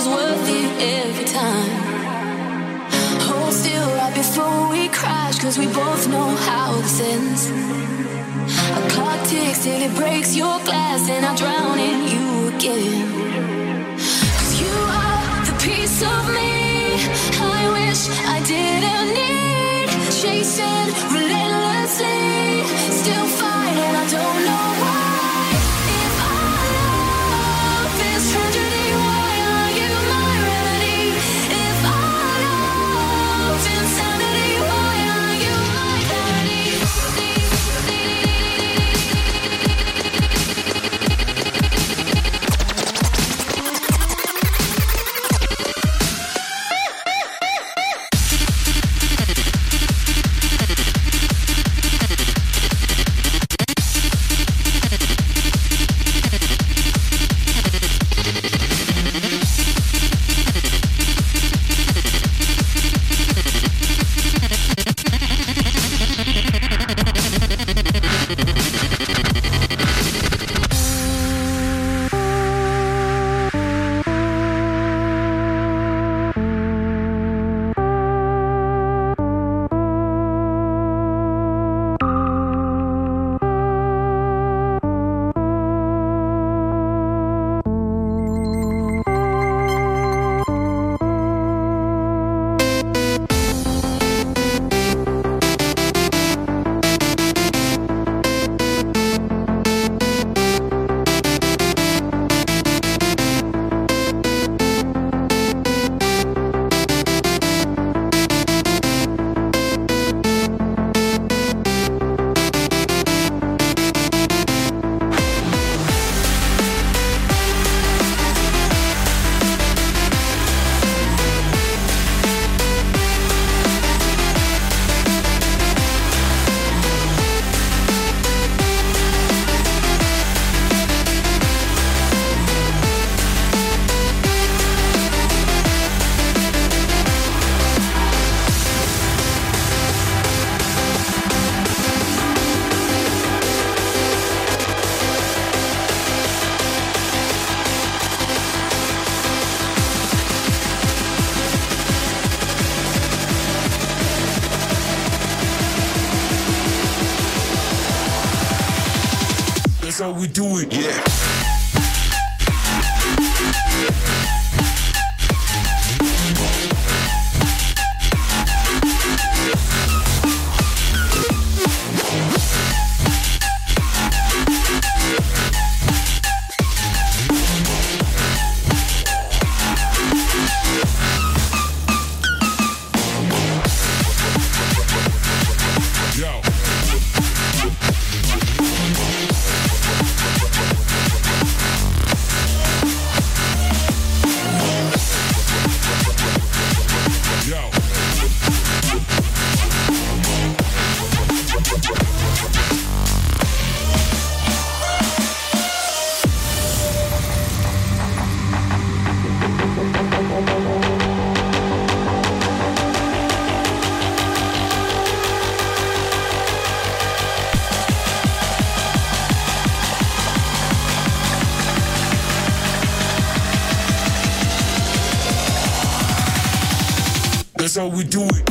was worth it every time. Hold still right before we we both know how ends. A clock ticks till it breaks your glass, and I drown in you you are the piece of me I wish I didn't need. Chasing relentlessly, still. That's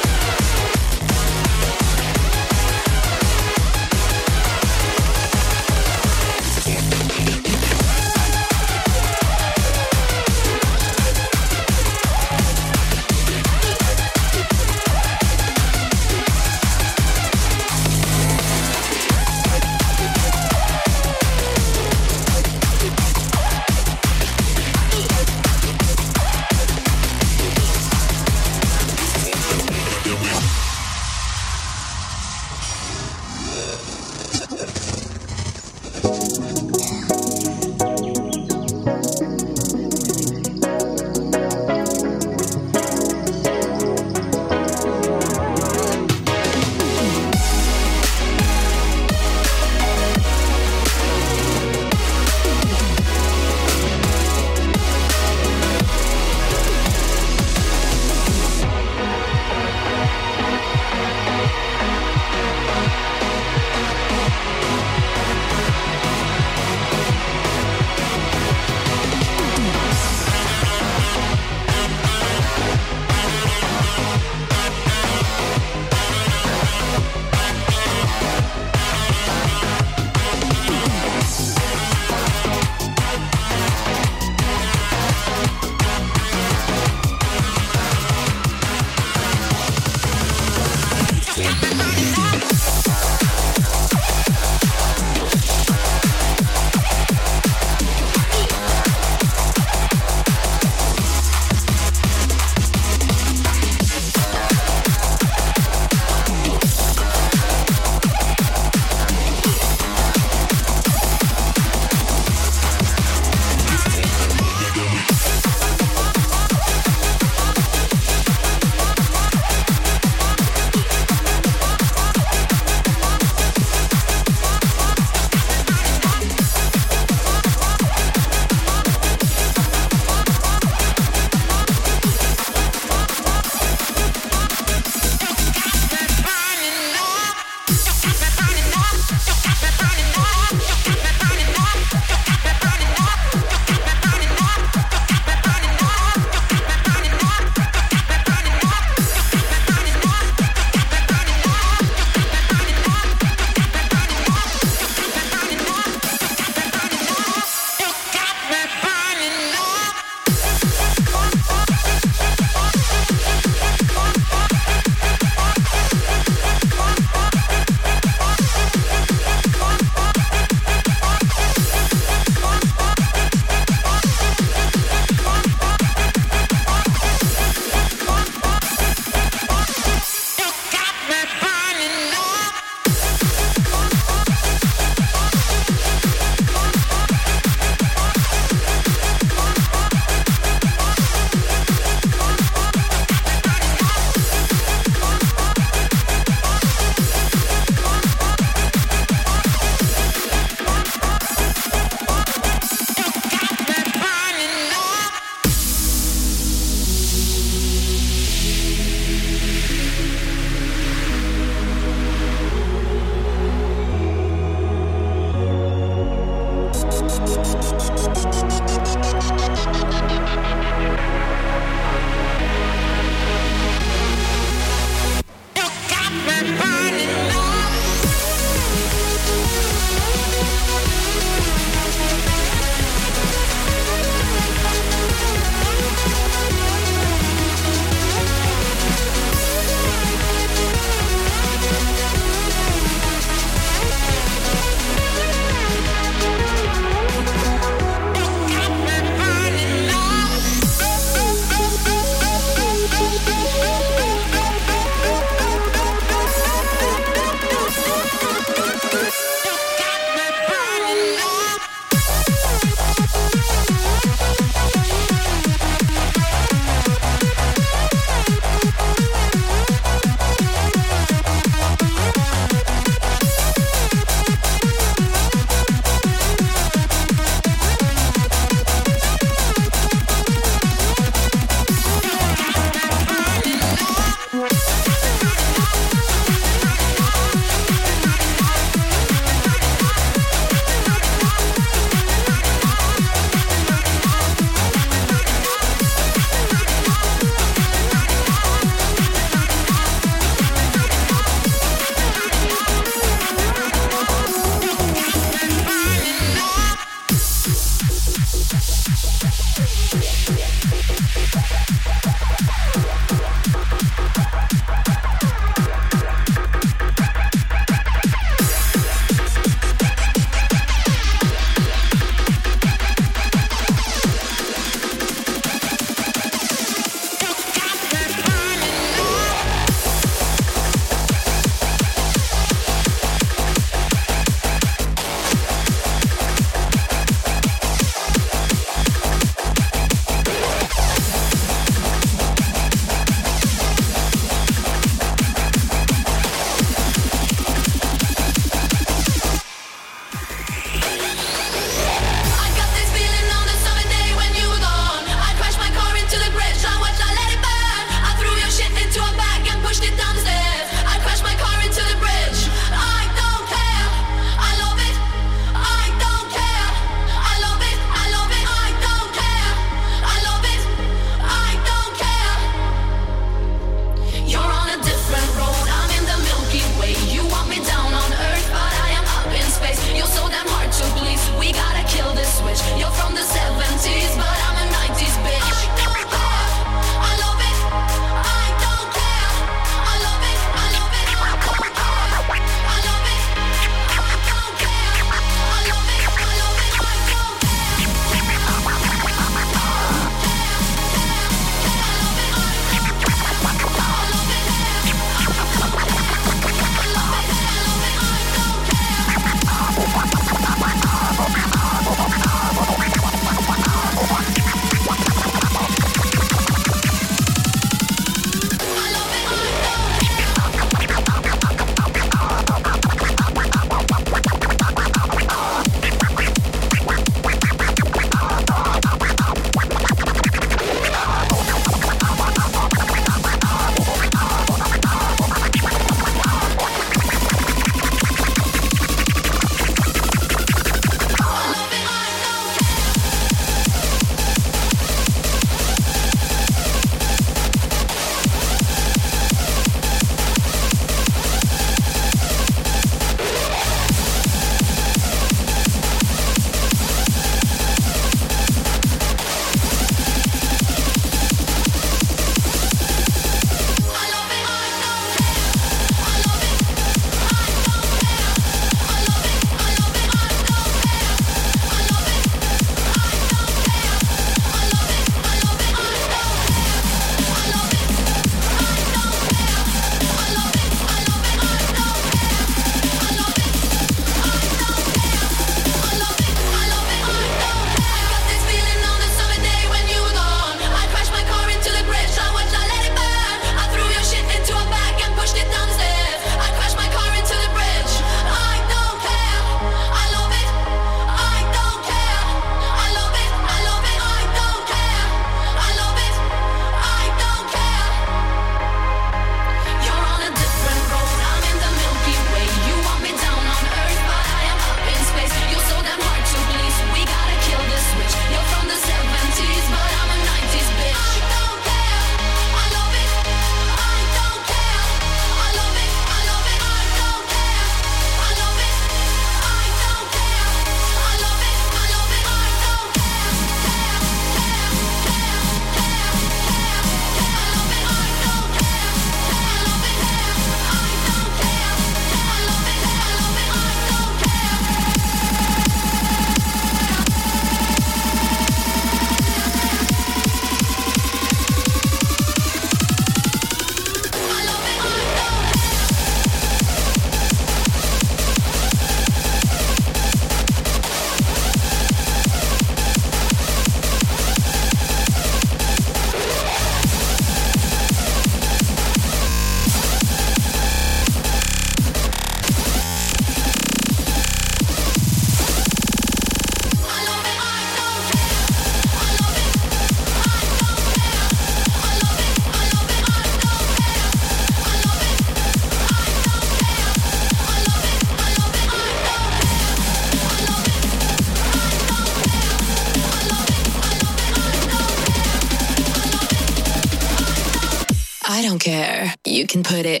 put it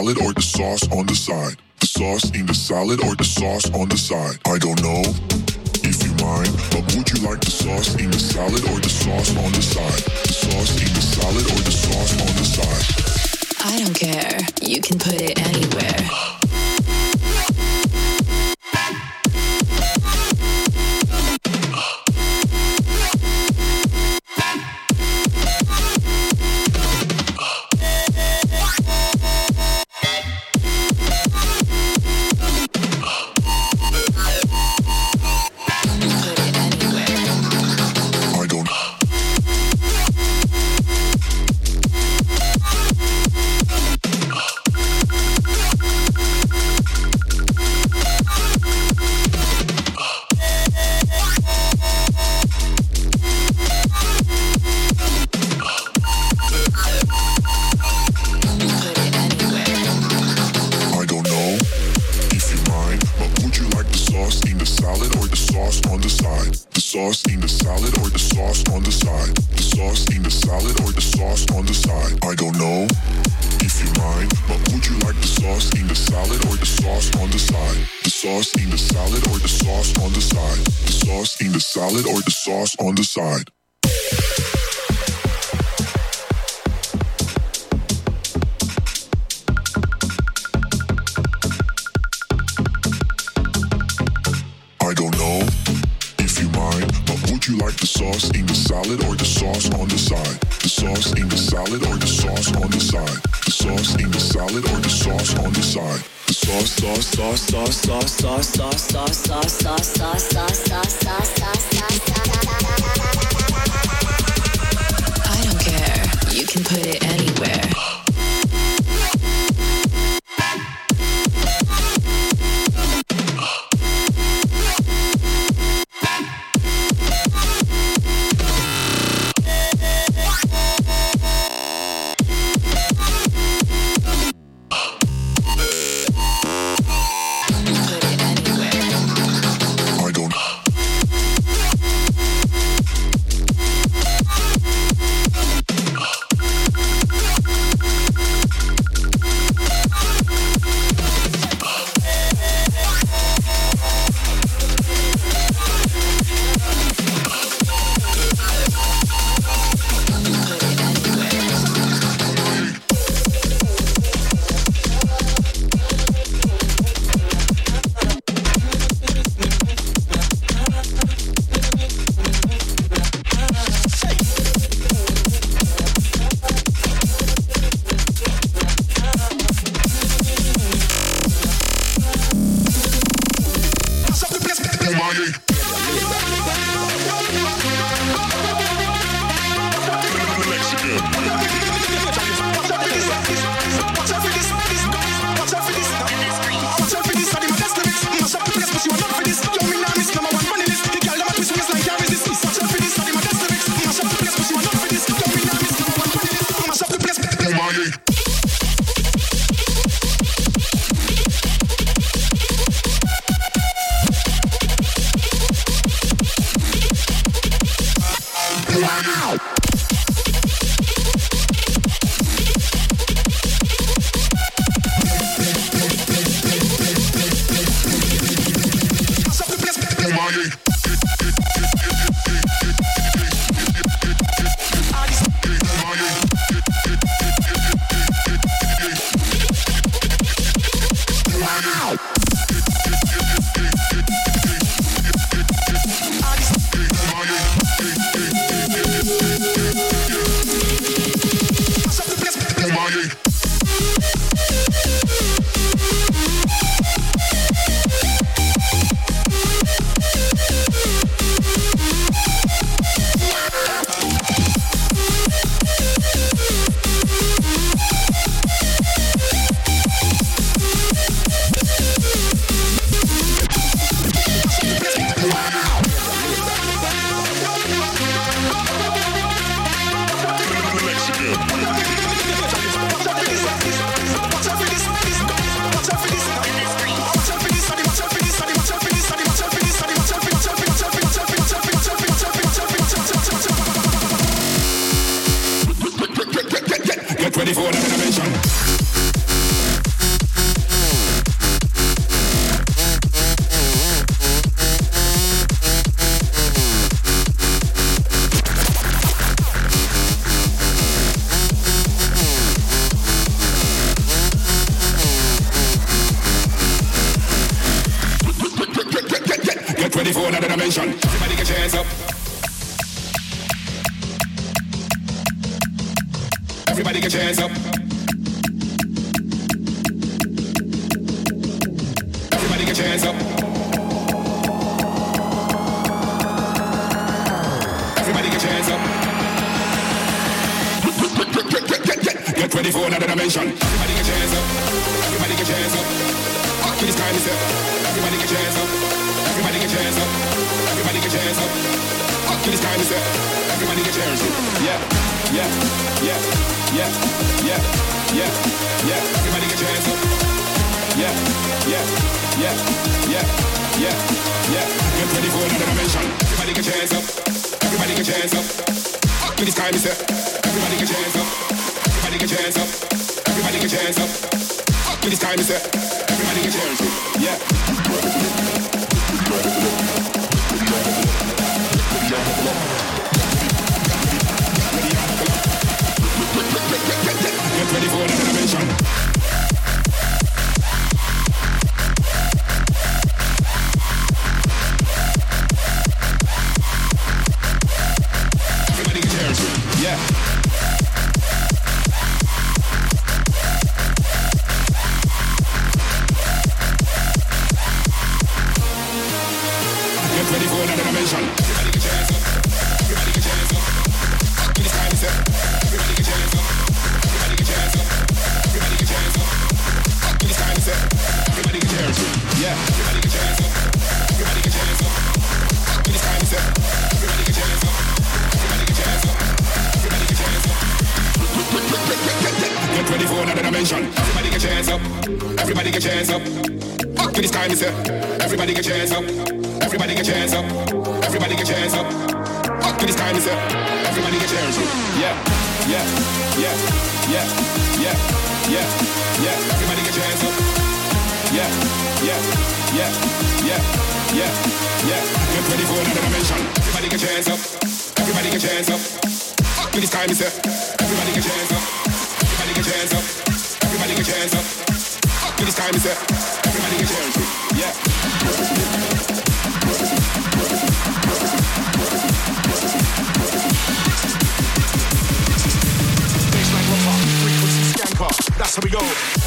salad or the sauce on the side. The sauce in the salad or the sauce on the side. I don't know if you mind, but would you like the sauce in the salad or the sauce on the side? The sauce in the salad or the sauce on the side. I don't care. You can put it anywhere. Everybody get your. Everybody get your hands up. Everybody get your hands up. To this time is Everybody get ready for another dimension. Get your hands up. Up to this time is Everybody get your hands up. Everybody get your hands up. Everybody get your hands up. Up to this time is Everybody get your hands up. Yeah. Bassline rocker, frequency skanker. That's how we go.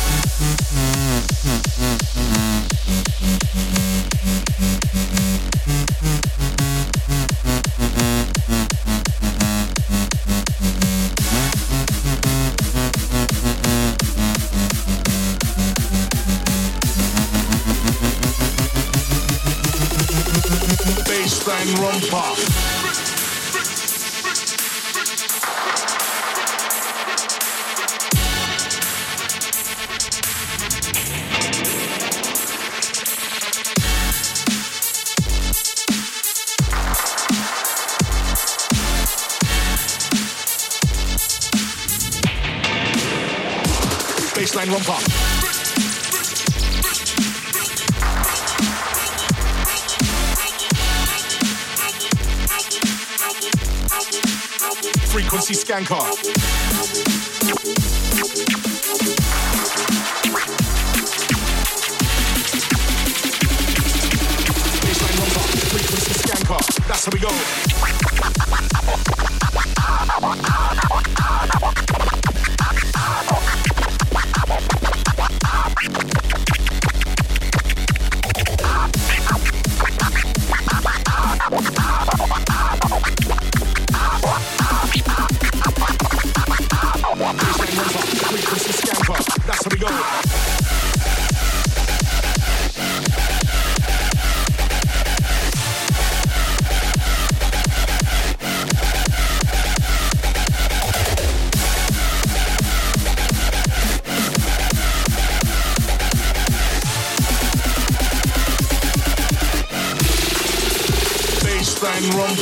Romper. Frequency skanker.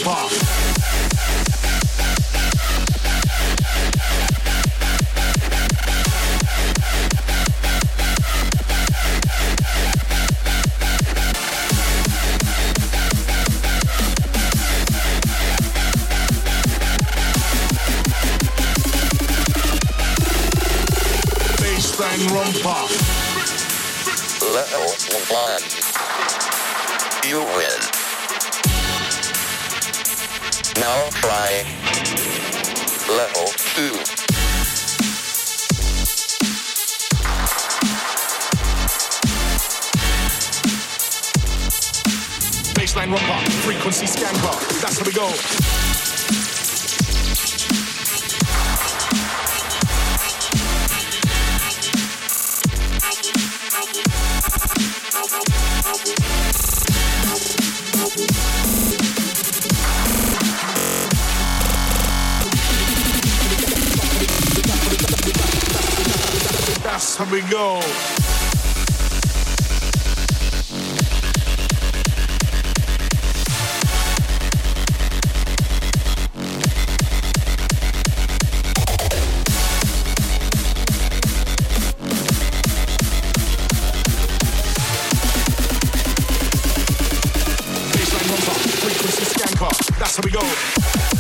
That's frequency skanker. That's how we go. That's how we go. So we go.